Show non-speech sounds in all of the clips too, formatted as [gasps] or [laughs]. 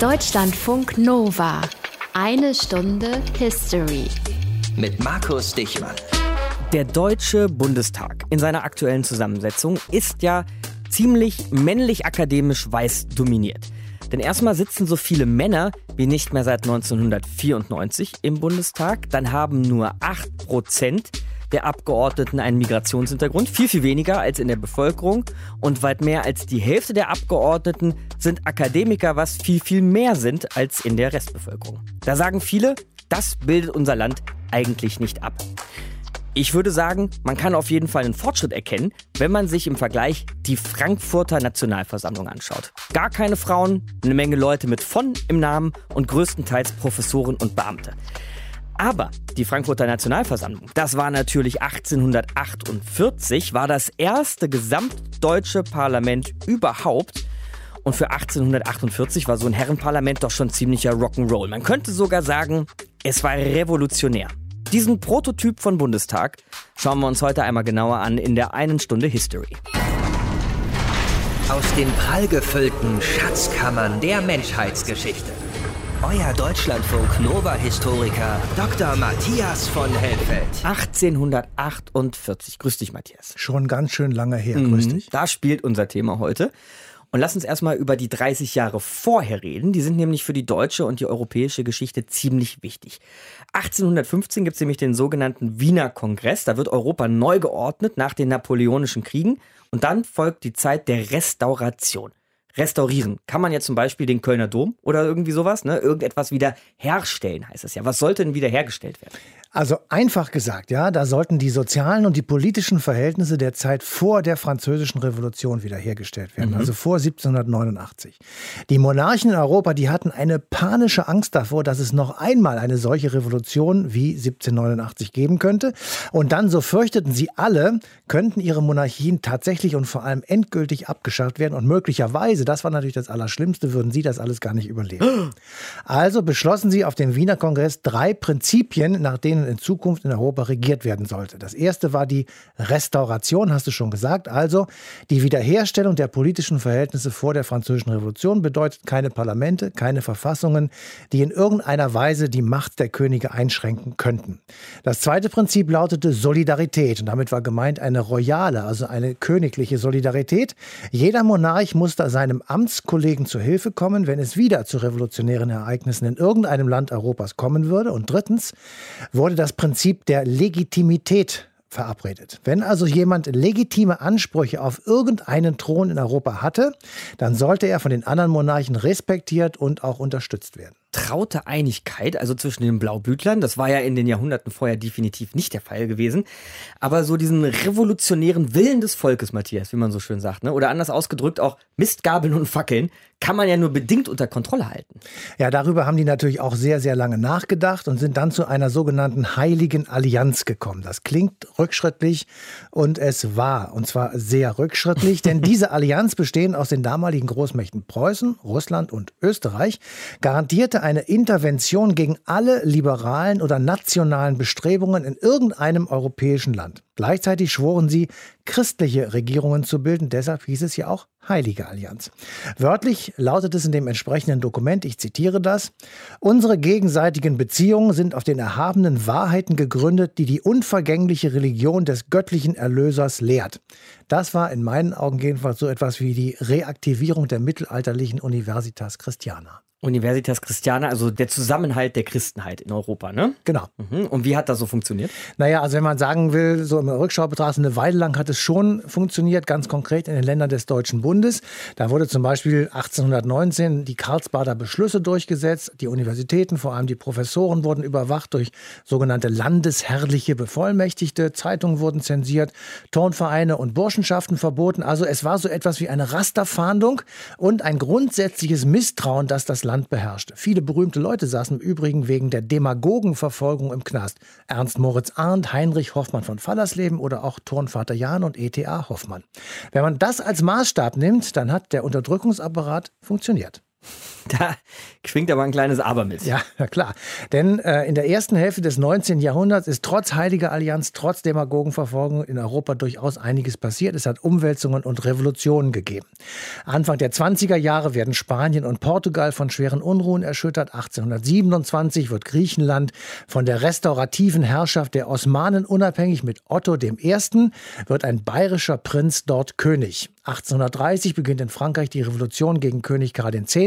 Deutschlandfunk Nova. Eine Stunde History. Mit Markus Dichmann. Der Deutsche Bundestag in seiner aktuellen Zusammensetzung ist ja ziemlich männlich-akademisch weiß dominiert. Denn erstmal sitzen so viele Männer wie nicht mehr seit 1994 im Bundestag. Dann haben nur 8 Prozent der Abgeordneten einen Migrationshintergrund, viel, viel weniger als in der Bevölkerung. Und weit mehr als die Hälfte der Abgeordneten sind Akademiker, was viel, viel mehr sind als in der Restbevölkerung. Da sagen viele, das bildet unser Land eigentlich nicht ab. Ich würde sagen, man kann auf jeden Fall einen Fortschritt erkennen, wenn man sich im Vergleich die Frankfurter Nationalversammlung anschaut. Gar keine Frauen, eine Menge Leute mit von im Namen und größtenteils Professoren und Beamte. Aber die Frankfurter Nationalversammlung, das war natürlich 1848, war das erste gesamtdeutsche Parlament überhaupt. Und für 1848 war so ein Herrenparlament doch schon ziemlicher Rock'n'Roll. Man könnte sogar sagen, es war revolutionär. Diesen Prototyp von Bundestag schauen wir uns heute einmal genauer an in der einen Stunde History. Aus den prallgefüllten Schatzkammern der Menschheitsgeschichte. Euer Deutschlandfunk Nova-Historiker Dr. Matthias von Helfeld. 1848. Grüß dich, Matthias. Schon ganz schön lange her. Grüß Mhm. dich. Da spielt unser Thema heute. Und lass uns erstmal über die 30 Jahre vorher reden. Die sind nämlich für die deutsche und die europäische Geschichte ziemlich wichtig. 1815 gibt es nämlich den sogenannten Wiener Kongress. Da wird Europa neu geordnet nach den napoleonischen Kriegen. Und dann folgt die Zeit der Restauration. Restaurieren. Kann man jetzt zum Beispiel den Kölner Dom oder irgendwie sowas, ne? Irgendetwas wieder herstellen, heißt es ja. Was sollte denn wieder hergestellt werden? Also einfach gesagt, ja, da sollten die sozialen und die politischen Verhältnisse der Zeit vor der Französischen Revolution wiederhergestellt werden, also vor 1789. Die Monarchen in Europa, die hatten eine panische Angst davor, dass es noch einmal eine solche Revolution wie 1789 geben könnte. Und dann, so fürchteten sie alle, könnten ihre Monarchien tatsächlich und vor allem endgültig abgeschafft werden und möglicherweise, das war natürlich das Allerschlimmste, würden sie das alles gar nicht überleben. [gasps] Also beschlossen sie auf dem Wiener Kongress drei Prinzipien, nach denen in Zukunft in Europa regiert werden sollte. Das erste war die Restauration, hast du schon gesagt. Also die Wiederherstellung der politischen Verhältnisse vor der Französischen Revolution bedeutet keine Parlamente, keine Verfassungen, die in irgendeiner Weise die Macht der Könige einschränken könnten. Das zweite Prinzip lautete Solidarität und damit war gemeint eine royale, also eine königliche Solidarität. Jeder Monarch musste seinem Amtskollegen zu Hilfe kommen, wenn es wieder zu revolutionären Ereignissen in irgendeinem Land Europas kommen würde. Und drittens wurde das Prinzip der Legitimität verabredet. Wenn also jemand legitime Ansprüche auf irgendeinen Thron in Europa hatte, dann sollte er von den anderen Monarchen respektiert und auch unterstützt werden. Traute Einigkeit, also zwischen den Blaublütlern. Das war ja in den Jahrhunderten vorher definitiv nicht der Fall gewesen. Aber so diesen revolutionären Willen des Volkes, Matthias, wie man so schön sagt, ne? oder anders ausgedrückt auch Mistgabeln und Fackeln, kann man ja nur bedingt unter Kontrolle halten. Ja, darüber haben die natürlich auch sehr, sehr lange nachgedacht und sind dann zu einer sogenannten Heiligen Allianz gekommen. Das klingt rückschrittlich und es war, und zwar sehr rückschrittlich, [laughs] denn diese Allianz bestehend aus den damaligen Großmächten Preußen, Russland und Österreich garantierte eine Intervention gegen alle liberalen oder nationalen Bestrebungen in irgendeinem europäischen Land. Gleichzeitig schworen sie, christliche Regierungen zu bilden. Deshalb hieß es ja auch Heilige Allianz. Wörtlich lautet es in dem entsprechenden Dokument, ich zitiere das, unsere gegenseitigen Beziehungen sind auf den erhabenen Wahrheiten gegründet, die die unvergängliche Religion des göttlichen Erlösers lehrt. Das war in meinen Augen jedenfalls so etwas wie die Reaktivierung der mittelalterlichen Universitas Christiana. Universitas Christiana, also der Zusammenhalt der Christenheit in Europa, ne? Genau. Mhm. Und wie hat das so funktioniert? Naja, also wenn man sagen will, so im Rückschau betrachtet, eine Weile lang hat es schon funktioniert, ganz konkret in den Ländern des Deutschen Bundes. Da wurde zum Beispiel 1819 die Karlsbader Beschlüsse durchgesetzt. Die Universitäten, vor allem die Professoren, wurden überwacht durch sogenannte landesherrliche Bevollmächtigte. Zeitungen wurden zensiert, Turnvereine und Burschenschaften verboten. Also es war so etwas wie eine Rasterfahndung und ein grundsätzliches Misstrauen, dass das Land beherrschte. Viele berühmte Leute saßen im Übrigen wegen der Demagogenverfolgung im Knast. Ernst Moritz Arndt, Heinrich Hoffmann von Fallersleben oder auch Turnvater Jan und E.T.A. Hoffmann. Wenn man das als Maßstab nimmt, dann hat der Unterdrückungsapparat funktioniert. [laughs] Da schwingt aber ein kleines Aber mit. Ja, klar. Denn äh, in der ersten Hälfte des 19. Jahrhunderts ist trotz Heiliger Allianz, trotz Demagogenverfolgung in Europa durchaus einiges passiert. Es hat Umwälzungen und Revolutionen gegeben. Anfang der 20er Jahre werden Spanien und Portugal von schweren Unruhen erschüttert. 1827 wird Griechenland von der restaurativen Herrschaft der Osmanen unabhängig. Mit Otto I. wird ein bayerischer Prinz dort König. 1830 beginnt in Frankreich die Revolution gegen König Karl X.,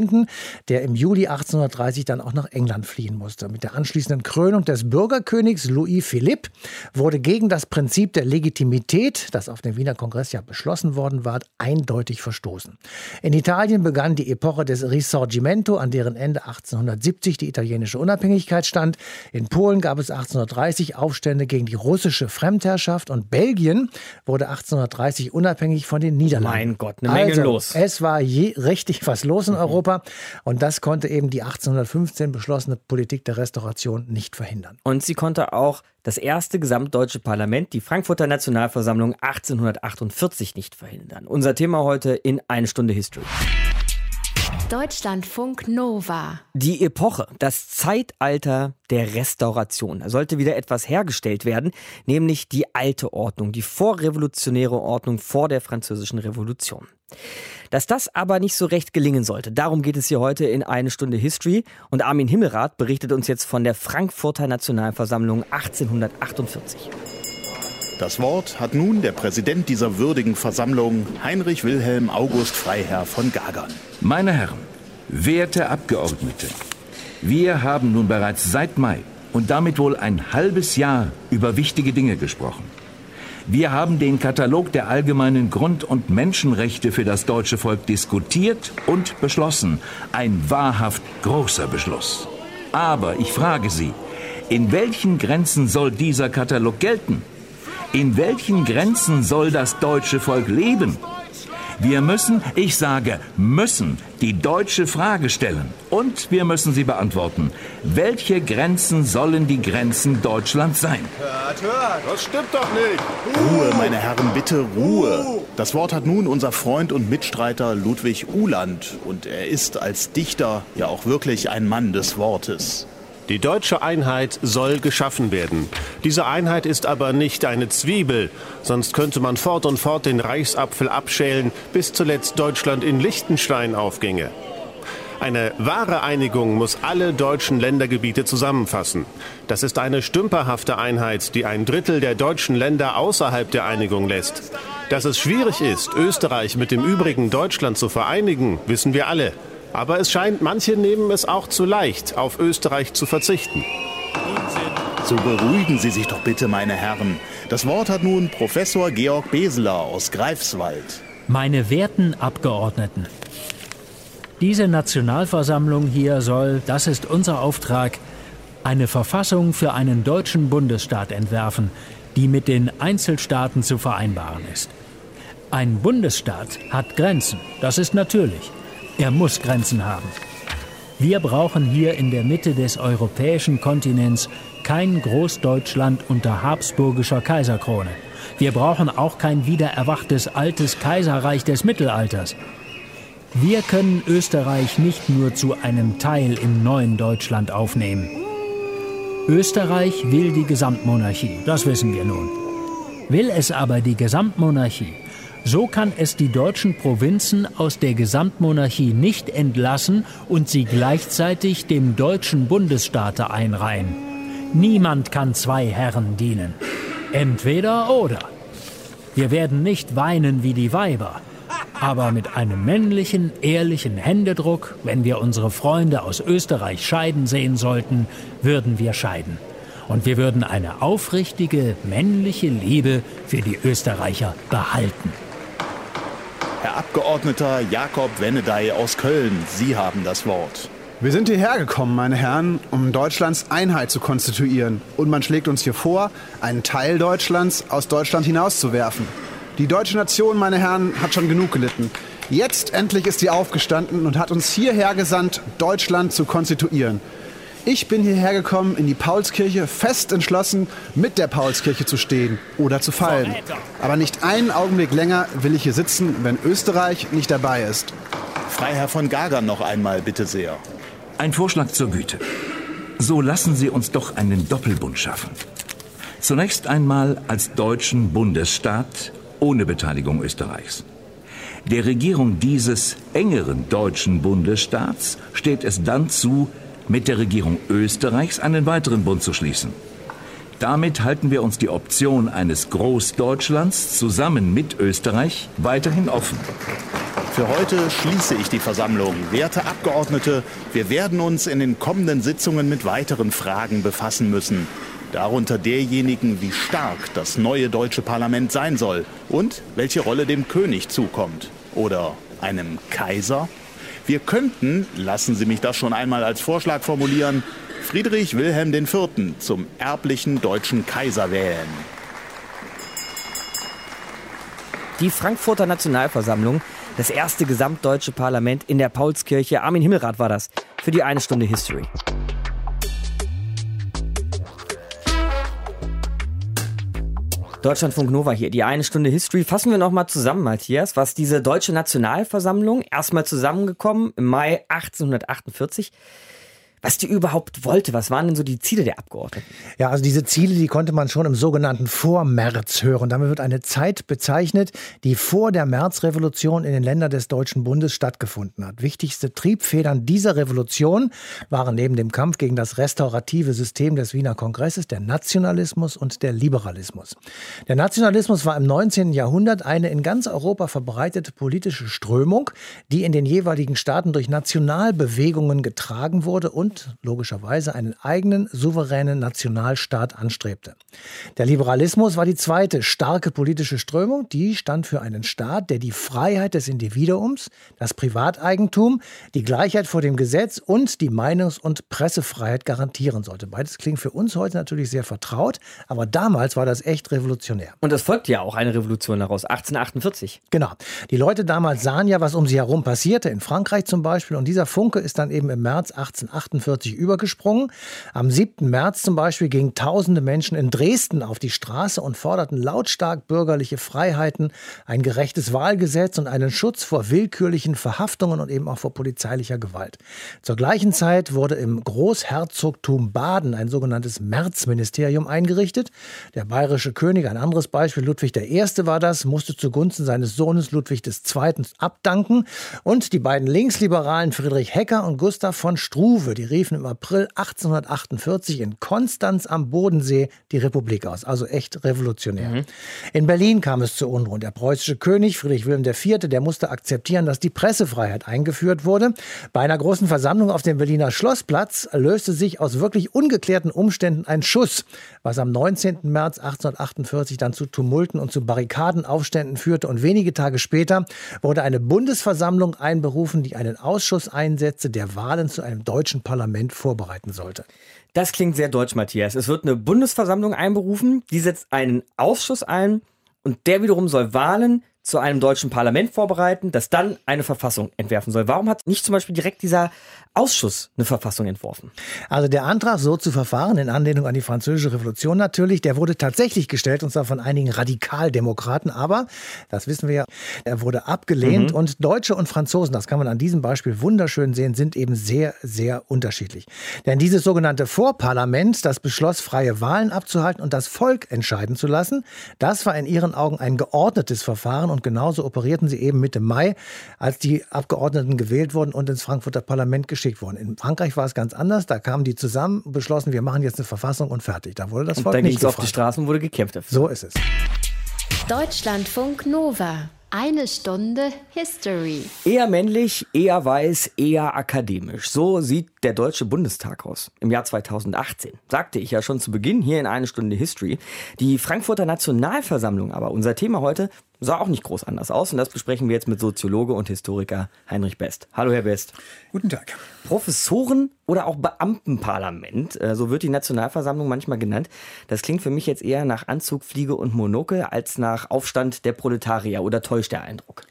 der im Juli 1830 dann auch nach England fliehen musste. Mit der anschließenden Krönung des Bürgerkönigs Louis Philippe wurde gegen das Prinzip der Legitimität, das auf dem Wiener Kongress ja beschlossen worden war, eindeutig verstoßen. In Italien begann die Epoche des Risorgimento, an deren Ende 1870 die italienische Unabhängigkeit stand. In Polen gab es 1830 Aufstände gegen die russische Fremdherrschaft und Belgien wurde 1830 unabhängig von den Niederlanden. Mein Gott, eine Menge also, los. Es war je richtig was los in Europa und das konnte eben die 1815 beschlossene Politik der Restauration nicht verhindern. Und sie konnte auch das erste gesamtdeutsche Parlament, die Frankfurter Nationalversammlung 1848, nicht verhindern. Unser Thema heute in eine Stunde History. Deutschlandfunk Nova. Die Epoche, das Zeitalter der Restauration. Da sollte wieder etwas hergestellt werden, nämlich die alte Ordnung, die vorrevolutionäre Ordnung vor der Französischen Revolution. Dass das aber nicht so recht gelingen sollte, darum geht es hier heute in eine Stunde History. Und Armin Himmelrath berichtet uns jetzt von der Frankfurter Nationalversammlung 1848. Das Wort hat nun der Präsident dieser würdigen Versammlung, Heinrich Wilhelm August Freiherr von Gagern. Meine Herren, werte Abgeordnete, wir haben nun bereits seit Mai und damit wohl ein halbes Jahr über wichtige Dinge gesprochen. Wir haben den Katalog der allgemeinen Grund- und Menschenrechte für das deutsche Volk diskutiert und beschlossen. Ein wahrhaft großer Beschluss. Aber ich frage Sie, in welchen Grenzen soll dieser Katalog gelten? In welchen Grenzen soll das deutsche Volk leben? Wir müssen, ich sage müssen, die deutsche Frage stellen. Und wir müssen sie beantworten. Welche Grenzen sollen die Grenzen Deutschlands sein? Hört, hört, das stimmt doch nicht. Ruhe, meine Herren, bitte Ruhe. Das Wort hat nun unser Freund und Mitstreiter Ludwig Uhland. Und er ist als Dichter ja auch wirklich ein Mann des Wortes. Die deutsche Einheit soll geschaffen werden. Diese Einheit ist aber nicht eine Zwiebel, sonst könnte man fort und fort den Reichsapfel abschälen, bis zuletzt Deutschland in Liechtenstein aufginge. Eine wahre Einigung muss alle deutschen Ländergebiete zusammenfassen. Das ist eine stümperhafte Einheit, die ein Drittel der deutschen Länder außerhalb der Einigung lässt. Dass es schwierig ist, Österreich mit dem übrigen Deutschland zu vereinigen, wissen wir alle. Aber es scheint, manche nehmen es auch zu leicht, auf Österreich zu verzichten. So beruhigen Sie sich doch bitte, meine Herren. Das Wort hat nun Professor Georg Beseler aus Greifswald. Meine werten Abgeordneten, diese Nationalversammlung hier soll, das ist unser Auftrag, eine Verfassung für einen deutschen Bundesstaat entwerfen, die mit den Einzelstaaten zu vereinbaren ist. Ein Bundesstaat hat Grenzen, das ist natürlich. Er muss Grenzen haben. Wir brauchen hier in der Mitte des europäischen Kontinents kein Großdeutschland unter habsburgischer Kaiserkrone. Wir brauchen auch kein wiedererwachtes altes Kaiserreich des Mittelalters. Wir können Österreich nicht nur zu einem Teil im neuen Deutschland aufnehmen. Österreich will die Gesamtmonarchie, das wissen wir nun. Will es aber die Gesamtmonarchie, so kann es die deutschen Provinzen aus der Gesamtmonarchie nicht entlassen und sie gleichzeitig dem deutschen Bundesstaate einreihen. Niemand kann zwei Herren dienen. Entweder oder. Wir werden nicht weinen wie die Weiber, aber mit einem männlichen, ehrlichen Händedruck, wenn wir unsere Freunde aus Österreich scheiden sehen sollten, würden wir scheiden. Und wir würden eine aufrichtige, männliche Liebe für die Österreicher behalten. Abgeordneter Jakob Wennedey aus Köln, Sie haben das Wort. Wir sind hierher gekommen, meine Herren, um Deutschlands Einheit zu konstituieren. Und man schlägt uns hier vor, einen Teil Deutschlands aus Deutschland hinauszuwerfen. Die deutsche Nation, meine Herren, hat schon genug gelitten. Jetzt endlich ist sie aufgestanden und hat uns hierher gesandt, Deutschland zu konstituieren. Ich bin hierher gekommen, in die Paulskirche, fest entschlossen, mit der Paulskirche zu stehen oder zu fallen. Aber nicht einen Augenblick länger will ich hier sitzen, wenn Österreich nicht dabei ist. Freiherr von Gagern noch einmal, bitte sehr. Ein Vorschlag zur Güte. So lassen Sie uns doch einen Doppelbund schaffen. Zunächst einmal als deutschen Bundesstaat ohne Beteiligung Österreichs. Der Regierung dieses engeren deutschen Bundesstaats steht es dann zu, mit der Regierung Österreichs einen weiteren Bund zu schließen. Damit halten wir uns die Option eines Großdeutschlands zusammen mit Österreich weiterhin offen. Für heute schließe ich die Versammlung. Werte Abgeordnete, wir werden uns in den kommenden Sitzungen mit weiteren Fragen befassen müssen. Darunter derjenigen, wie stark das neue deutsche Parlament sein soll und welche Rolle dem König zukommt. Oder einem Kaiser? Wir könnten, lassen Sie mich das schon einmal als Vorschlag formulieren, Friedrich Wilhelm IV. zum erblichen deutschen Kaiser wählen. Die Frankfurter Nationalversammlung, das erste gesamtdeutsche Parlament in der Paulskirche. Armin Himmelrath war das für die eine Stunde History. Deutschlandfunk Nova hier, die eine Stunde History. Fassen wir nochmal zusammen, Matthias, was diese deutsche Nationalversammlung erstmal zusammengekommen im Mai 1848 was die überhaupt wollte. Was waren denn so die Ziele der Abgeordneten? Ja, also diese Ziele, die konnte man schon im sogenannten Vormärz hören. Damit wird eine Zeit bezeichnet, die vor der Märzrevolution in den Ländern des Deutschen Bundes stattgefunden hat. Wichtigste Triebfedern dieser Revolution waren neben dem Kampf gegen das restaurative System des Wiener Kongresses der Nationalismus und der Liberalismus. Der Nationalismus war im 19. Jahrhundert eine in ganz Europa verbreitete politische Strömung, die in den jeweiligen Staaten durch Nationalbewegungen getragen wurde und und logischerweise einen eigenen souveränen Nationalstaat anstrebte. Der Liberalismus war die zweite starke politische Strömung, die stand für einen Staat, der die Freiheit des Individuums, das Privateigentum, die Gleichheit vor dem Gesetz und die Meinungs- und Pressefreiheit garantieren sollte. Beides klingt für uns heute natürlich sehr vertraut, aber damals war das echt revolutionär. Und es folgte ja auch eine Revolution daraus, 1848. Genau. Die Leute damals sahen ja, was um sie herum passierte, in Frankreich zum Beispiel, und dieser Funke ist dann eben im März 1848 1948 übergesprungen. Am 7. März zum Beispiel gingen tausende Menschen in Dresden auf die Straße und forderten lautstark bürgerliche Freiheiten, ein gerechtes Wahlgesetz und einen Schutz vor willkürlichen Verhaftungen und eben auch vor polizeilicher Gewalt. Zur gleichen Zeit wurde im Großherzogtum Baden ein sogenanntes Märzministerium eingerichtet. Der bayerische König, ein anderes Beispiel, Ludwig I. war das, musste zugunsten seines Sohnes Ludwig II. abdanken und die beiden Linksliberalen Friedrich Hecker und Gustav von Struve, die riefen im April 1848 in Konstanz am Bodensee die Republik aus. Also echt revolutionär. Mhm. In Berlin kam es zu Unruhen. Der preußische König Friedrich Wilhelm IV., der musste akzeptieren, dass die Pressefreiheit eingeführt wurde. Bei einer großen Versammlung auf dem Berliner Schlossplatz löste sich aus wirklich ungeklärten Umständen ein Schuss, was am 19. März 1848 dann zu Tumulten und zu Barrikadenaufständen führte. Und wenige Tage später wurde eine Bundesversammlung einberufen, die einen Ausschuss einsetzte, der Wahlen zu einem deutschen Parlament Parlament vorbereiten sollte. Das klingt sehr deutsch, Matthias. Es wird eine Bundesversammlung einberufen, die setzt einen Ausschuss ein und der wiederum soll Wahlen zu einem deutschen Parlament vorbereiten, das dann eine Verfassung entwerfen soll. Warum hat nicht zum Beispiel direkt dieser Ausschuss eine Verfassung entworfen? Also der Antrag, so zu verfahren, in Anlehnung an die Französische Revolution natürlich, der wurde tatsächlich gestellt, und zwar von einigen Radikaldemokraten, aber, das wissen wir ja, er wurde abgelehnt mhm. und Deutsche und Franzosen, das kann man an diesem Beispiel wunderschön sehen, sind eben sehr, sehr unterschiedlich. Denn dieses sogenannte Vorparlament, das beschloss, freie Wahlen abzuhalten und das Volk entscheiden zu lassen, das war in ihren Augen ein geordnetes Verfahren und genauso operierten sie eben Mitte Mai, als die Abgeordneten gewählt wurden und ins Frankfurter Parlament geschickt wurden. In Frankreich war es ganz anders. Da kamen die zusammen und beschlossen, wir machen jetzt eine Verfassung und fertig. Da wurde das und Volk dann nicht gefragt. auf die Straßen wurde gekämpft. So ist es. Deutschlandfunk Nova. Eine Stunde History. Eher männlich, eher weiß, eher akademisch. So sieht der Deutsche Bundestag aus im Jahr 2018. Sagte ich ja schon zu Beginn hier in eine Stunde History. Die Frankfurter Nationalversammlung aber, unser Thema heute, sah auch nicht groß anders aus. Und das besprechen wir jetzt mit Soziologe und Historiker Heinrich Best. Hallo, Herr Best. Guten Tag. Professoren oder auch Beamtenparlament, äh, so wird die Nationalversammlung manchmal genannt. Das klingt für mich jetzt eher nach Anzug, Fliege und Monokel als nach Aufstand der Proletarier oder täuscht der Eindruck?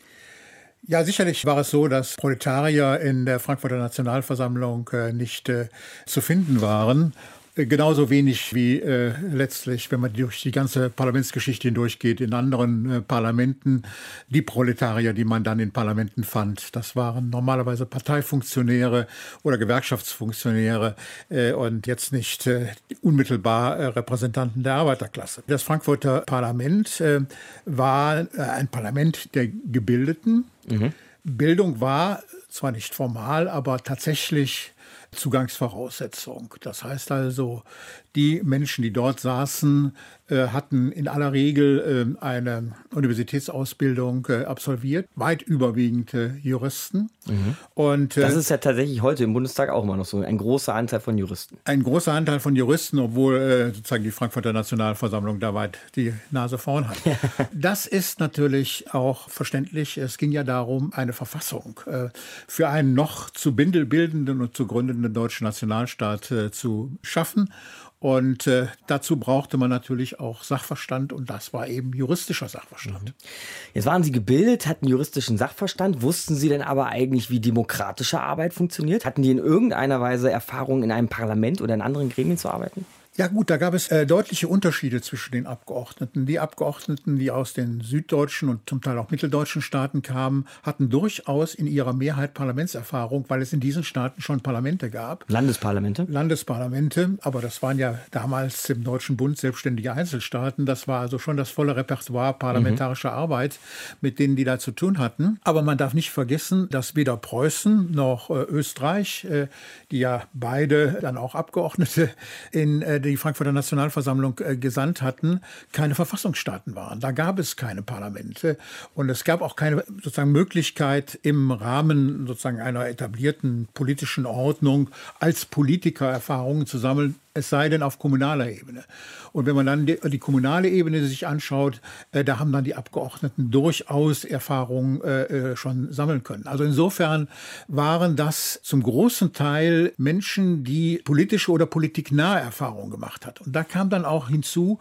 Ja, sicherlich war es so, dass Proletarier in der Frankfurter Nationalversammlung äh, nicht äh, zu finden waren. Äh, genauso wenig wie äh, letztlich, wenn man durch die ganze Parlamentsgeschichte hindurchgeht, in anderen äh, Parlamenten, die Proletarier, die man dann in Parlamenten fand. Das waren normalerweise Parteifunktionäre oder Gewerkschaftsfunktionäre äh, und jetzt nicht äh, unmittelbar äh, Repräsentanten der Arbeiterklasse. Das Frankfurter Parlament war ein Parlament der Gebildeten. Mhm. Bildung war zwar nicht formal, aber tatsächlich Zugangsvoraussetzung. Das heißt also, die Menschen, die dort saßen, hatten in aller Regel äh, eine Universitätsausbildung äh, absolviert, weit überwiegend Juristen. Mhm. Und, das ist ja tatsächlich heute im Bundestag auch immer noch so, ein großer Anteil von Juristen. Ein großer Anteil von Juristen, obwohl sozusagen die Frankfurter Nationalversammlung da weit die Nase vorn hat. das ist natürlich auch verständlich. Es ging ja darum, eine Verfassung für einen noch zu Bindel bildenden und zu gründenden deutschen Nationalstaat zu schaffen. Und äh, dazu brauchte man natürlich auch Sachverstand und das war eben juristischer Sachverstand. Mhm. Jetzt waren Sie gebildet, hatten juristischen Sachverstand. Wussten Sie denn aber eigentlich, wie demokratische Arbeit funktioniert? Hatten die in irgendeiner Weise Erfahrung, in einem Parlament oder in anderen Gremien zu arbeiten? Ja gut, da gab es äh, deutliche Unterschiede zwischen den Abgeordneten. Die Abgeordneten, die aus den süddeutschen und zum Teil auch mitteldeutschen Staaten kamen, hatten durchaus in ihrer Mehrheit Parlamentserfahrung, weil es in diesen Staaten schon Parlamente gab. Landesparlamente? Landesparlamente, aber das waren ja damals im Deutschen Bund selbstständige Einzelstaaten. Das war also schon das volle Repertoire parlamentarischer mhm. Arbeit, mit denen die da zu tun hatten. Aber man darf nicht vergessen, dass weder Preußen noch äh, Österreich, äh, die ja beide dann auch Abgeordnete in äh, die Frankfurter Nationalversammlung äh, gesandt hatten, keine Verfassungsstaaten waren. Da gab es keine Parlamente und es gab auch keine sozusagen Möglichkeit im Rahmen sozusagen einer etablierten politischen Ordnung als Politiker Erfahrungen zu sammeln, es sei denn auf kommunaler Ebene. Und wenn man dann die, die kommunale Ebene sich anschaut, äh, da haben dann die Abgeordneten durchaus Erfahrungen äh, äh, schon sammeln können. Also insofern waren das zum großen Teil Menschen, die politische oder politiknahe Erfahrungen gemacht hat. Und da kam dann auch hinzu,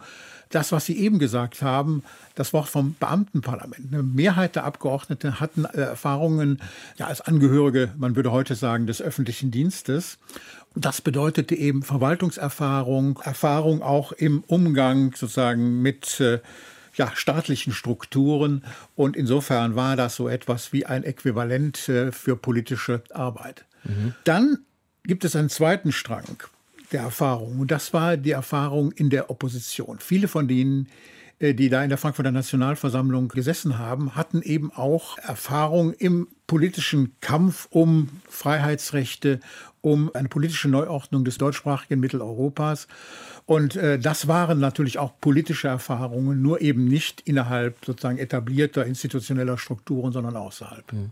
das, was Sie eben gesagt haben, das Wort vom Beamtenparlament. Eine Mehrheit der Abgeordneten hatten äh, Erfahrungen ja, als Angehörige, man würde heute sagen, des öffentlichen Dienstes. Das bedeutete eben Verwaltungserfahrung, Erfahrung auch im Umgang sozusagen mit äh, ja, staatlichen Strukturen. Und insofern war das so etwas wie ein Äquivalent äh, für politische Arbeit. Mhm. Dann gibt es einen zweiten Strang der Erfahrung. Und das war die Erfahrung in der Opposition. Viele von denen, äh, die da in der Frankfurter Nationalversammlung gesessen haben, hatten eben auch Erfahrung im politischen Kampf um Freiheitsrechte, um eine politische Neuordnung des deutschsprachigen Mitteleuropas. Und äh, das waren natürlich auch politische Erfahrungen, nur eben nicht innerhalb sozusagen etablierter institutioneller Strukturen, sondern außerhalb. Mhm.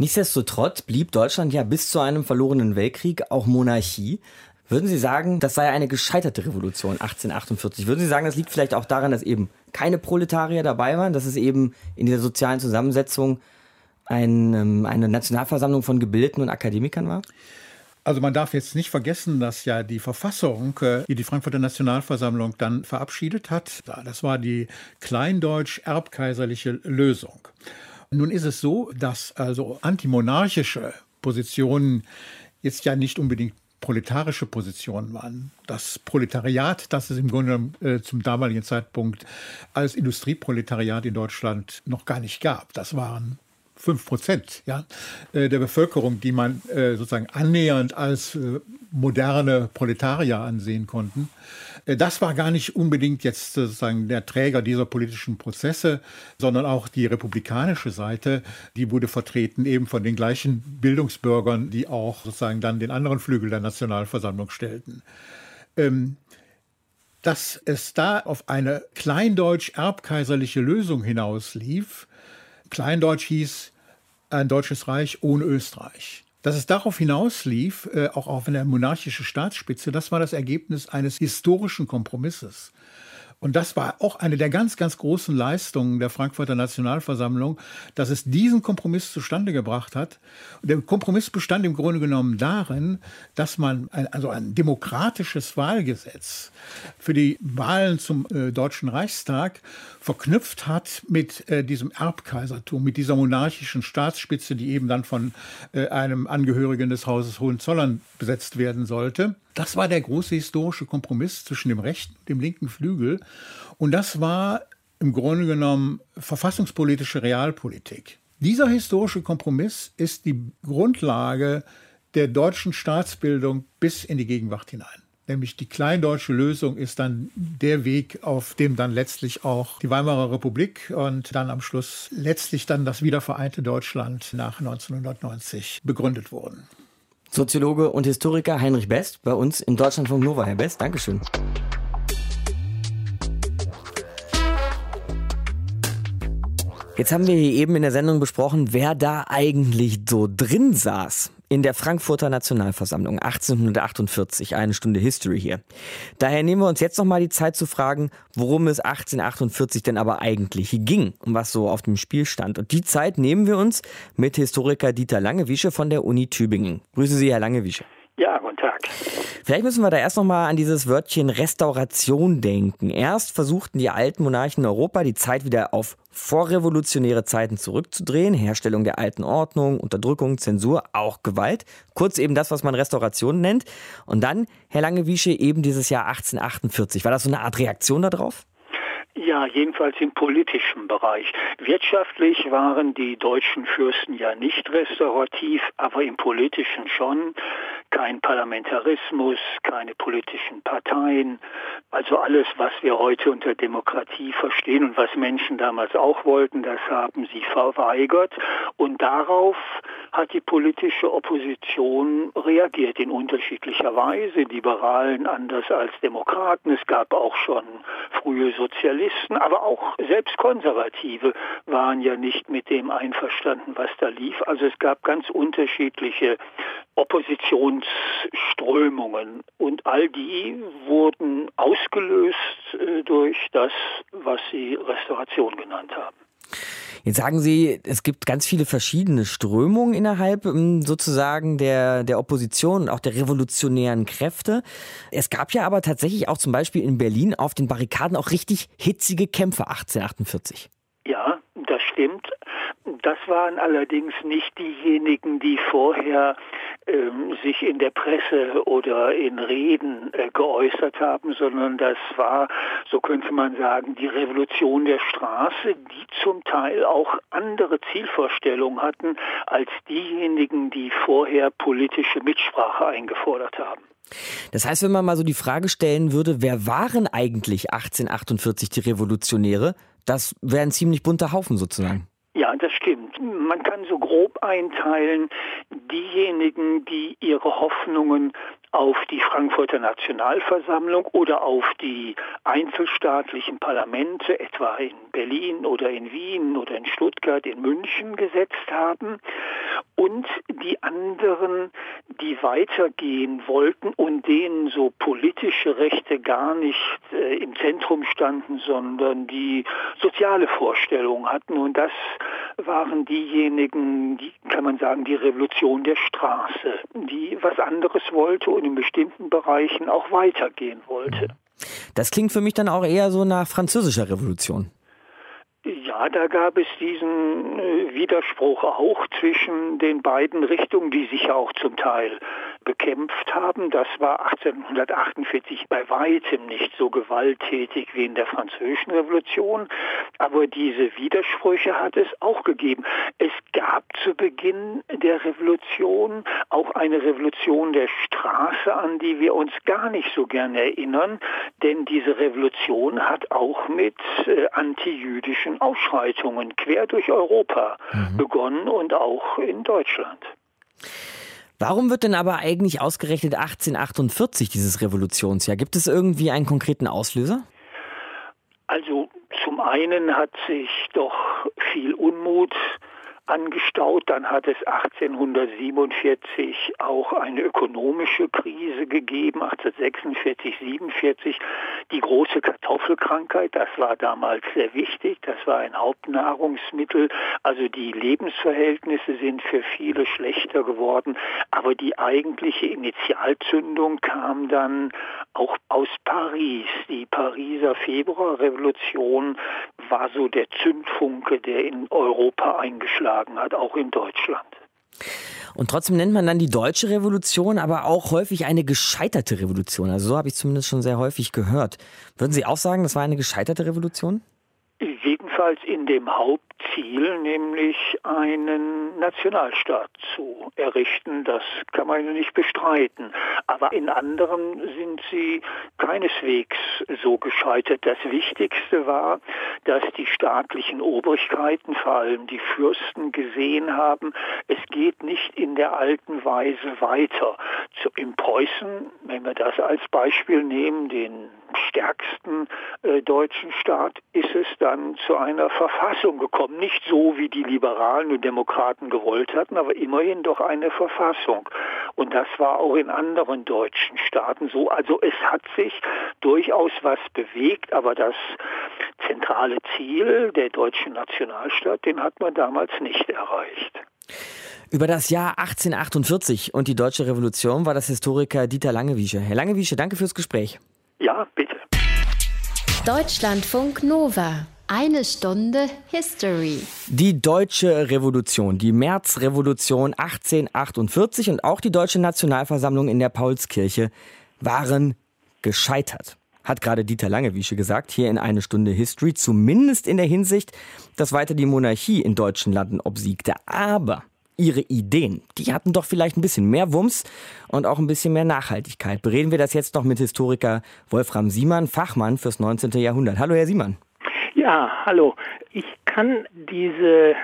Nichtsdestotrotz blieb Deutschland ja bis zu einem verlorenen Weltkrieg auch Monarchie. Würden Sie sagen, das sei eine gescheiterte Revolution 1848? Würden Sie sagen, das liegt vielleicht auch daran, dass eben keine Proletarier dabei waren, dass es eben in dieser sozialen Zusammensetzung ein, ähm, eine Nationalversammlung von Gebildeten und Akademikern war? Also man darf jetzt nicht vergessen, dass ja die Verfassung, äh, die die Frankfurter Nationalversammlung dann verabschiedet hat, das war die kleindeutsch-erbkaiserliche Lösung. Nun ist es so, dass also antimonarchische Positionen jetzt ja nicht unbedingt proletarische Positionen waren. Das Proletariat, das es im Grunde äh, zum damaligen Zeitpunkt als Industrieproletariat in Deutschland noch gar nicht gab. Das waren fünf Prozent ja, äh, der Bevölkerung, die man äh, sozusagen annähernd als äh, moderne Proletarier ansehen konnten. Das war gar nicht unbedingt jetzt sozusagen der Träger dieser politischen Prozesse, sondern auch die republikanische Seite, die wurde vertreten eben von den gleichen Bildungsbürgern, die auch sozusagen dann den anderen Flügel der Nationalversammlung stellten. Ähm, dass es da auf eine kleindeutsch-erbkaiserliche Lösung hinauslief, Kleindeutsch hieß ein deutsches Reich ohne Österreich. Dass es darauf hinauslief, äh, auch auf eine monarchische Staatsspitze, das war das Ergebnis eines historischen Kompromisses. Und das war auch eine der ganz, ganz großen Leistungen der Frankfurter Nationalversammlung, dass es diesen Kompromiss zustande gebracht hat. Und der Kompromiss bestand im Grunde genommen darin, dass man ein, also ein demokratisches Wahlgesetz für die Wahlen zum äh, Deutschen Reichstag verknüpft hat mit äh, diesem Erbkaisertum, mit dieser monarchischen Staatsspitze, die eben dann von äh, einem Angehörigen des Hauses Hohenzollern besetzt werden sollte. Das war der große historische Kompromiss zwischen dem rechten und dem linken Flügel. Und das war im Grunde genommen verfassungspolitische Realpolitik. Dieser historische Kompromiss ist die Grundlage der deutschen Staatsbildung bis in die Gegenwart hinein. Nämlich die kleindeutsche Lösung ist dann der Weg, auf dem dann letztlich auch die Weimarer Republik und dann am Schluss letztlich dann das wiedervereinte Deutschland nach 1990 begründet wurden. Soziologe und Historiker Heinrich Best bei uns in Deutschlandfunk Nova. Herr Best, Dankeschön. Jetzt haben wir hier eben in der Sendung besprochen, wer da eigentlich so drin saß in der Frankfurter Nationalversammlung 1848, eine Stunde History hier. Daher nehmen wir uns jetzt nochmal die Zeit zu fragen, worum es 1848 denn aber eigentlich ging und was so auf dem Spiel stand. Und die Zeit nehmen wir uns mit Historiker Dieter Langewiesche von der Uni Tübingen. Grüße Sie, Herr Langewiesche. Ja, Tag. Vielleicht müssen wir da erst noch mal an dieses Wörtchen Restauration denken. Erst versuchten die alten Monarchen in Europa die Zeit wieder auf vorrevolutionäre Zeiten zurückzudrehen. Herstellung der alten Ordnung, Unterdrückung, Zensur, auch Gewalt. Kurz eben das, was man Restauration nennt. Und dann, Herr Langewiesche, eben dieses Jahr 1848. War das so eine Art Reaktion darauf? Ja, jedenfalls im politischen Bereich. Wirtschaftlich waren die deutschen Fürsten ja nicht restaurativ, aber im politischen schon. Kein Parlamentarismus, keine politischen Parteien, also alles, was wir heute unter Demokratie verstehen und was Menschen damals auch wollten, das haben sie verweigert. Und darauf hat die politische Opposition reagiert in unterschiedlicher Weise. Liberalen anders als Demokraten. Es gab auch schon frühe Sozialisten, aber auch selbst Konservative waren ja nicht mit dem einverstanden, was da lief. Also es gab ganz unterschiedliche Oppositionsströmungen und all die wurden ausgelöst äh, durch das, was sie Restauration genannt haben. Jetzt sagen Sie, es gibt ganz viele verschiedene Strömungen innerhalb ähm, sozusagen der, der Opposition und auch der revolutionären Kräfte. Es gab ja aber tatsächlich auch zum Beispiel in Berlin auf den Barrikaden auch richtig hitzige Kämpfe 1848. Ja, das stimmt. Das waren allerdings nicht diejenigen, die vorher ähm, sich in der Presse oder in Reden äh, geäußert haben, sondern das war, so könnte man sagen, die Revolution der Straße, die zum Teil auch andere Zielvorstellungen hatten als diejenigen, die vorher politische Mitsprache eingefordert haben. Das heißt, wenn man mal so die Frage stellen würde, wer waren eigentlich 1848 die Revolutionäre, das wäre ein ziemlich bunter Haufen sozusagen. Ja, das stimmt. Man kann so grob einteilen, diejenigen, die ihre Hoffnungen auf die Frankfurter Nationalversammlung oder auf die einzelstaatlichen Parlamente, etwa in Berlin oder in Wien oder in Stuttgart, in München gesetzt haben, und die anderen, die weitergehen wollten und denen so politische Rechte gar nicht äh, im Zentrum standen, sondern die soziale Vorstellungen hatten. Und das waren diejenigen, die, kann man sagen, die Revolution der Straße, die was anderes wollte und in bestimmten Bereichen auch weitergehen wollte. Das klingt für mich dann auch eher so nach französischer Revolution. Ja, da gab es diesen äh, Widerspruch auch zwischen den beiden Richtungen, die sich ja auch zum Teil bekämpft haben. Das war 1848 bei weitem nicht so gewalttätig wie in der Französischen Revolution, aber diese Widersprüche hat es auch gegeben. Es gab zu Beginn der Revolution auch eine Revolution der Straße, an die wir uns gar nicht so gern erinnern, denn diese Revolution hat auch mit äh, antijüdischen Ausschreitungen quer durch Europa mhm. begonnen und auch in Deutschland. Warum wird denn aber eigentlich ausgerechnet 1848 dieses Revolutionsjahr? Gibt es irgendwie einen konkreten Auslöser? Also zum einen hat sich doch viel Unmut angestaut. Dann hat es 1847 auch eine ökonomische Krise gegeben, 1846, 47 die große Kartoffelkrankheit. Das war damals sehr wichtig. Das war ein Hauptnahrungsmittel. Also die Lebensverhältnisse sind für viele schlechter geworden. Aber die eigentliche Initialzündung kam dann auch aus Paris. Die Pariser Februarrevolution war so der Zündfunke, der in Europa eingeschlagen hat, auch in Deutschland. Und trotzdem nennt man dann die deutsche Revolution aber auch häufig eine gescheiterte Revolution. Also so habe ich zumindest schon sehr häufig gehört. Würden Sie auch sagen, das war eine gescheiterte Revolution? Jedenfalls in dem Hauptziel, nämlich einen Nationalstaat zu errichten. Das kann man nicht bestreiten. Aber in anderen sind sie keineswegs so gescheitert. Das Wichtigste war, dass die staatlichen Obrigkeiten, vor allem die Fürsten, gesehen haben, es geht nicht in der alten Weise weiter. In Preußen, wenn wir das als Beispiel nehmen, den stärksten äh, deutschen Staat, ist es dann zu einer Verfassung gekommen. Nicht so, wie die Liberalen und Demokraten gewollt hatten, aber immerhin doch eine Verfassung. Und das war auch in anderen deutschen Staaten so. Also es hat sich durchaus was bewegt, aber das zentrale Ziel, der deutsche Nationalstaat, den hat man damals nicht erreicht. Über das Jahr 1848 und die deutsche Revolution war das Historiker Dieter Langewiesche. Herr Langewiesche, danke fürs Gespräch. Ja, bitte. Deutschlandfunk Nova. Eine Stunde History. Die deutsche Revolution, die Märzrevolution 1848 und auch die deutsche Nationalversammlung in der Paulskirche waren gescheitert. Hat gerade Dieter Langewiesche gesagt, hier in eine Stunde History, zumindest in der Hinsicht, dass weiter die Monarchie in deutschen Landen obsiegte. Aber ihre Ideen, die hatten doch vielleicht ein bisschen mehr Wumms und auch ein bisschen mehr Nachhaltigkeit. Bereden wir das jetzt noch mit Historiker Wolfram Siemann, Fachmann fürs 19. Jahrhundert. Hallo, Herr Siemann. Ja, hallo. Ich kann diese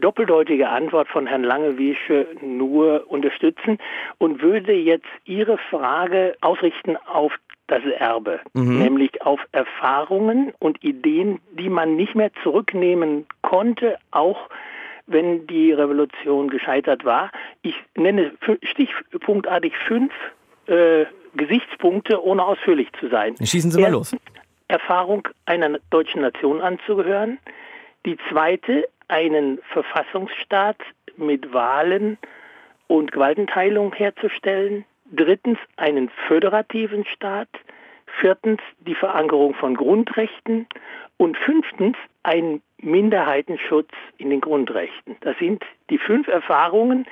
doppeldeutige Antwort von Herrn Langewiesche nur unterstützen und würde jetzt Ihre Frage ausrichten auf das Erbe, mhm. nämlich auf Erfahrungen und Ideen, die man nicht mehr zurücknehmen konnte, auch wenn die Revolution gescheitert war. Ich nenne stichpunktartig fünf äh, Gesichtspunkte, ohne ausführlich zu sein. Schießen Sie mal los. Erfahrung einer deutschen Nation anzugehören. Die zweite, einen Verfassungsstaat mit Wahlen und Gewaltenteilung herzustellen. Drittens, einen föderativen Staat. Viertens, die Verankerung von Grundrechten. Und fünftens, ein Minderheitenschutz in den Grundrechten. Das sind die fünf Erfahrungen,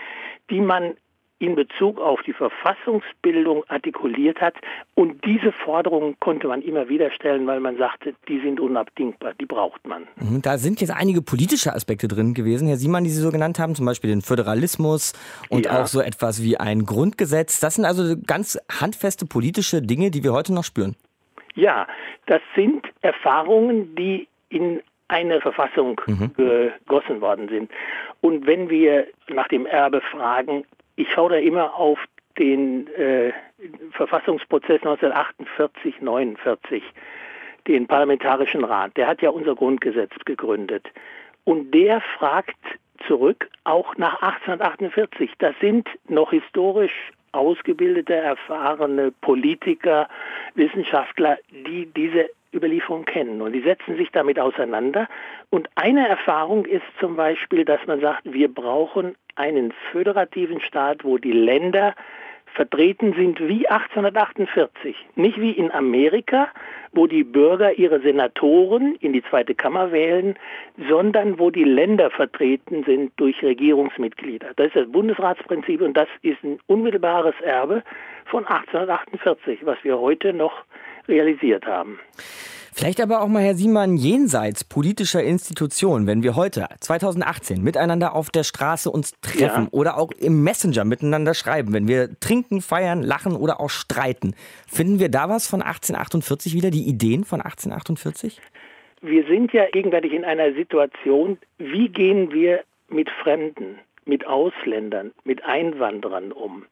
die man in Bezug auf die Verfassungsbildung artikuliert hat. Und diese Forderungen konnte man immer wieder stellen, weil man sagte, die sind unabdingbar, die braucht man. Mhm, da sind jetzt einige politische Aspekte drin gewesen, Herr Siemann, die Sie so genannt haben, zum Beispiel den Föderalismus und ja. auch so etwas wie ein Grundgesetz. Das sind also ganz handfeste politische Dinge, die wir heute noch spüren. Ja, das sind Erfahrungen, die in eine Verfassung mhm. gegossen worden sind. Und wenn wir nach dem Erbe fragen, ich schaue da immer auf den äh, Verfassungsprozess 1948, 49, den Parlamentarischen Rat. Der hat ja unser Grundgesetz gegründet. Und der fragt zurück, auch nach 1848. Das sind noch historisch ausgebildete, erfahrene Politiker, Wissenschaftler, die diese Überlieferung kennen und die setzen sich damit auseinander. Und eine Erfahrung ist zum Beispiel, dass man sagt, wir brauchen einen föderativen Staat, wo die Länder vertreten sind wie 1848. Nicht wie in Amerika, wo die Bürger ihre Senatoren in die zweite Kammer wählen, sondern wo die Länder vertreten sind durch Regierungsmitglieder. Das ist das Bundesratsprinzip und das ist ein unmittelbares Erbe von 1848, was wir heute noch realisiert haben. Vielleicht aber auch mal, Herr Siemann, jenseits politischer Institutionen, wenn wir heute, 2018, miteinander auf der Straße uns treffen ja. oder auch im Messenger miteinander schreiben, wenn wir trinken, feiern, lachen oder auch streiten, finden wir da was von 1848 wieder, die Ideen von 1848? Wir sind ja gegenwärtig in einer Situation, wie gehen wir mit Fremden, mit Ausländern, mit Einwanderern um?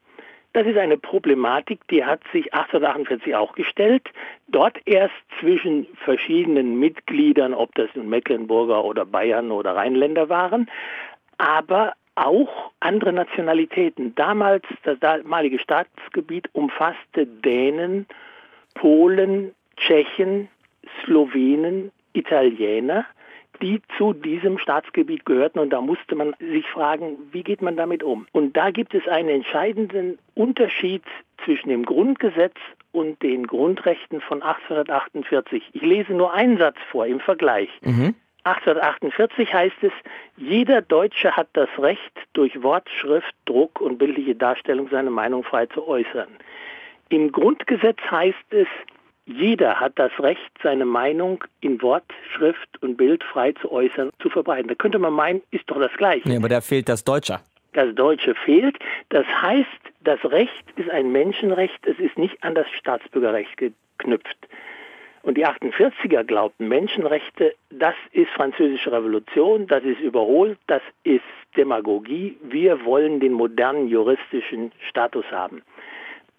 Das ist eine Problematik, die hat sich 1848 auch gestellt. Dort erst zwischen verschiedenen Mitgliedern, ob das nun Mecklenburger oder Bayern oder Rheinländer waren, aber auch andere Nationalitäten. Damals, das damalige Staatsgebiet umfasste Dänen, Polen, Tschechen, Slowenen, Italiener die zu diesem Staatsgebiet gehörten. Und da musste man sich fragen, wie geht man damit um? Und da gibt es einen entscheidenden Unterschied zwischen dem Grundgesetz und den Grundrechten von 1848. Ich lese nur einen Satz vor im Vergleich. Mhm. 1848 heißt es, jeder Deutsche hat das Recht, durch Wort, Schrift, Druck und bildliche Darstellung seine Meinung frei zu äußern. Im Grundgesetz heißt es, jeder hat das Recht, seine Meinung in Wort, Schrift und Bild frei zu äußern, zu verbreiten. Da könnte man meinen, ist doch das Gleiche. Nee, aber da fehlt das Deutsche. Das Deutsche fehlt. Das heißt, das Recht ist ein Menschenrecht, es ist nicht an das Staatsbürgerrecht geknüpft. Und die 48er glaubten, Menschenrechte, das ist französische Revolution, das ist überholt, das ist Demagogie. Wir wollen den modernen juristischen Status haben.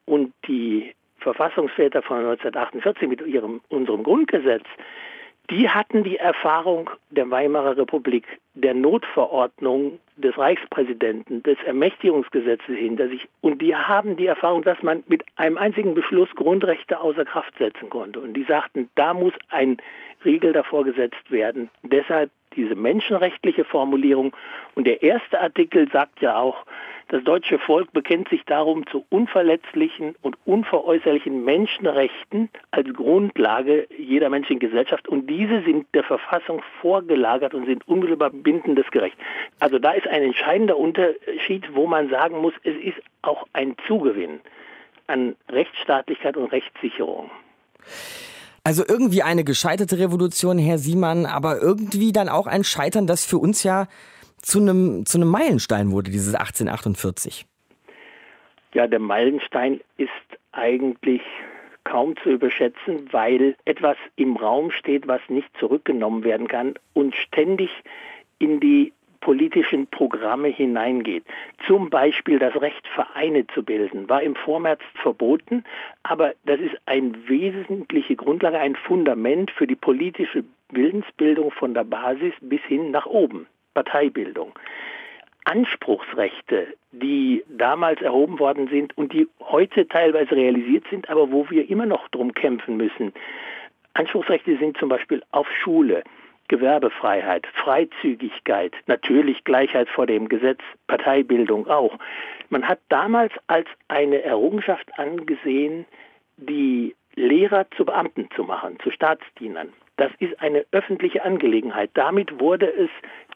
Und die Verfassungsväter von 1948 mit ihrem, unserem Grundgesetz, die hatten die Erfahrung der Weimarer Republik, der Notverordnung des Reichspräsidenten, des Ermächtigungsgesetzes hinter sich. Und die haben die Erfahrung, dass man mit einem einzigen Beschluss Grundrechte außer Kraft setzen konnte. Und die sagten, da muss ein Riegel davor gesetzt werden. Deshalb diese menschenrechtliche Formulierung. Und der erste Artikel sagt ja auch, das deutsche Volk bekennt sich darum zu unverletzlichen und unveräußerlichen Menschenrechten als Grundlage jeder menschlichen Gesellschaft. Und diese sind der Verfassung vorgelagert und sind unmittelbar bindendes Gerecht. Also da ist ein entscheidender Unterschied, wo man sagen muss, es ist auch ein Zugewinn an Rechtsstaatlichkeit und Rechtssicherung. Also irgendwie eine gescheiterte Revolution, Herr Siemann, aber irgendwie dann auch ein Scheitern, das für uns ja zu einem, zu einem Meilenstein wurde, dieses 1848. Ja, der Meilenstein ist eigentlich kaum zu überschätzen, weil etwas im Raum steht, was nicht zurückgenommen werden kann und ständig in die politischen Programme hineingeht. Zum Beispiel das Recht, Vereine zu bilden, war im Vormärz verboten, aber das ist eine wesentliche Grundlage, ein Fundament für die politische Willensbildung von der Basis bis hin nach oben. Parteibildung. Anspruchsrechte, die damals erhoben worden sind und die heute teilweise realisiert sind, aber wo wir immer noch drum kämpfen müssen. Anspruchsrechte sind zum Beispiel auf Schule, Gewerbefreiheit, Freizügigkeit, natürlich Gleichheit vor dem Gesetz, Parteibildung auch. Man hat damals als eine Errungenschaft angesehen, die Lehrer zu Beamten zu machen, zu Staatsdienern. Das ist eine öffentliche Angelegenheit. Damit wurde es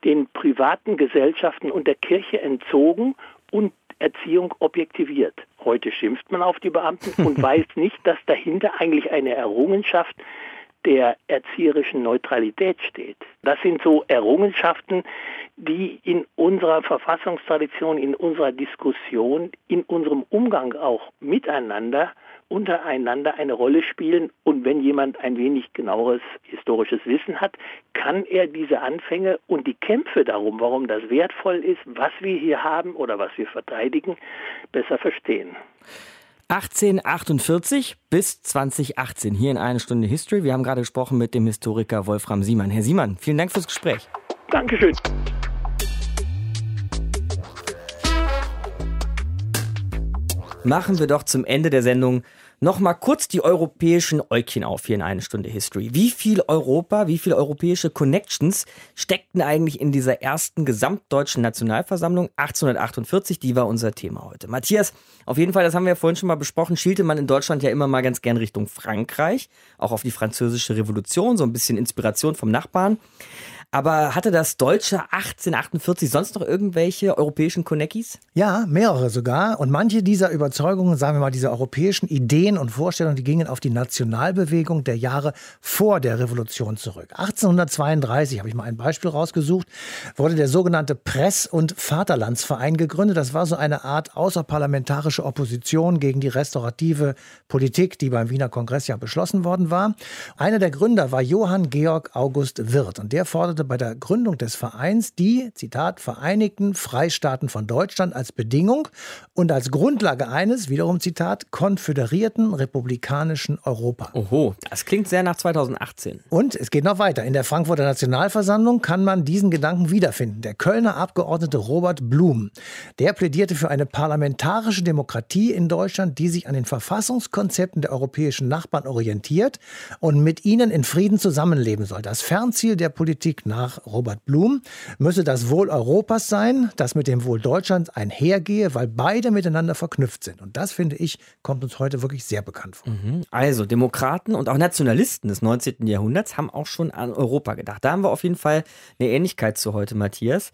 den privaten Gesellschaften und der Kirche entzogen und Erziehung objektiviert. Heute schimpft man auf die Beamten und [laughs] weiß nicht, dass dahinter eigentlich eine Errungenschaft der erzieherischen Neutralität steht. Das sind so Errungenschaften, die in unserer Verfassungstradition, in unserer Diskussion, in unserem Umgang auch miteinander untereinander eine Rolle spielen. Und wenn jemand ein wenig genaueres historisches Wissen hat, kann er diese Anfänge und die Kämpfe darum, warum das wertvoll ist, was wir hier haben oder was wir verteidigen, besser verstehen. 1848 bis 2018 hier in einer Stunde History. Wir haben gerade gesprochen mit dem Historiker Wolfram Siemann. Herr Siemann, vielen Dank fürs Gespräch. Dankeschön. Machen wir doch zum Ende der Sendung Nochmal kurz die europäischen Äugchen auf hier in eine Stunde History. Wie viel Europa, wie viele europäische Connections steckten eigentlich in dieser ersten gesamtdeutschen Nationalversammlung 1848? Die war unser Thema heute. Matthias, auf jeden Fall, das haben wir ja vorhin schon mal besprochen, schielte man in Deutschland ja immer mal ganz gern Richtung Frankreich, auch auf die französische Revolution, so ein bisschen Inspiration vom Nachbarn. Aber hatte das Deutsche 1848 sonst noch irgendwelche europäischen Konekis? Ja, mehrere sogar. Und manche dieser Überzeugungen, sagen wir mal, diese europäischen Ideen und Vorstellungen, die gingen auf die Nationalbewegung der Jahre vor der Revolution zurück. 1832, habe ich mal ein Beispiel rausgesucht, wurde der sogenannte Press- und Vaterlandsverein gegründet. Das war so eine Art außerparlamentarische Opposition gegen die restaurative Politik, die beim Wiener Kongress ja beschlossen worden war. Einer der Gründer war Johann Georg August Wirth und der forderte forderte bei der Gründung des Vereins die, Zitat, Vereinigten Freistaaten von Deutschland als Bedingung und als Grundlage eines, wiederum Zitat, konföderierten republikanischen Europa. Oho, das klingt sehr nach 2018. Und es geht noch weiter. In der Frankfurter Nationalversammlung kann man diesen Gedanken wiederfinden. Der Kölner Abgeordnete Robert Blum, der plädierte für eine parlamentarische Demokratie in Deutschland, die sich an den Verfassungskonzepten der europäischen Nachbarn orientiert und mit ihnen in Frieden zusammenleben soll. Das Fernziel der Politik nach Robert Blum, müsse das Wohl Europas sein, das mit dem Wohl Deutschlands einhergehe, weil beide miteinander verknüpft sind. Und das, finde ich, kommt uns heute wirklich sehr bekannt vor. Mhm. Also, Demokraten und auch Nationalisten des 19. Jahrhunderts haben auch schon an Europa gedacht. Da haben wir auf jeden Fall eine Ähnlichkeit zu heute, Matthias.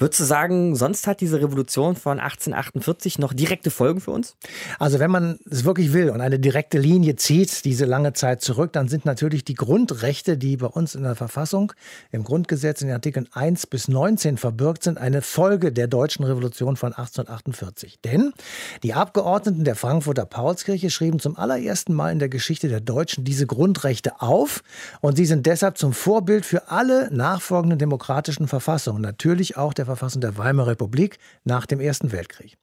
Würdest du sagen, sonst hat diese Revolution von 1848 noch direkte Folgen für uns? Also wenn man es wirklich will und eine direkte Linie zieht, diese lange Zeit zurück, dann sind natürlich die Grundrechte, die bei uns in der Verfassung, im Grundgesetz in den Artikeln 1 bis 19 verbirgt sind, eine Folge der deutschen Revolution von 1848. Denn die Abgeordneten der Frankfurter Paulskirche schrieben zum allerersten Mal in der Geschichte der Deutschen diese Grundrechte auf und sie sind deshalb zum Vorbild für alle nachfolgenden demokratischen Verfassungen, natürlich auch der Verfassung der Weimarer Republik nach dem Ersten Weltkrieg.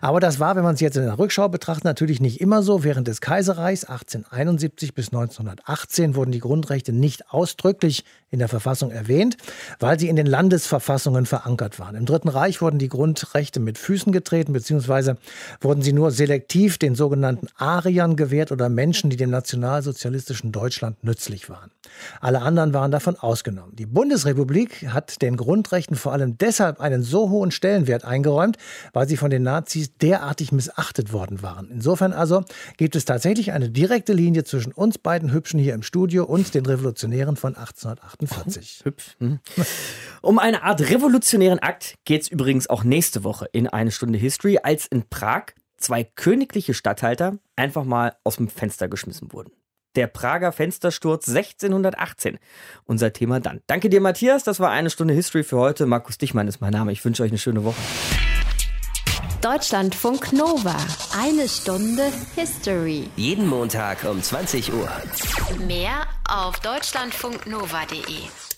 Aber das war, wenn man es jetzt in der Rückschau betrachtet, natürlich nicht immer so. Während des Kaiserreichs 1871 bis 1918 wurden die Grundrechte nicht ausdrücklich in der Verfassung erwähnt, weil sie in den Landesverfassungen verankert waren. Im Dritten Reich wurden die Grundrechte mit Füßen getreten, beziehungsweise wurden sie nur selektiv den sogenannten Ariern gewährt oder Menschen, die dem nationalsozialistischen Deutschland nützlich waren. Alle anderen waren davon ausgenommen. Die Bundesrepublik hat den Grundrechten vor allem deshalb einen so hohen Stellenwert eingeräumt, weil sie von den Nazis derartig missachtet worden waren. Insofern also gibt es tatsächlich eine direkte Linie zwischen uns beiden Hübschen hier im Studio und den Revolutionären von 1848. Hübsch. Mhm. Um eine Art revolutionären Akt geht es übrigens auch nächste Woche in eine Stunde History, als in Prag zwei königliche Statthalter einfach mal aus dem Fenster geschmissen wurden. Der Prager Fenstersturz 1618. Unser Thema dann. Danke dir, Matthias. Das war eine Stunde History für heute. Markus Dichmann ist mein Name. Ich wünsche euch eine schöne Woche. Deutschlandfunk Nova. Eine Stunde History. Jeden Montag um 20 Uhr. Mehr auf deutschlandfunknova.de.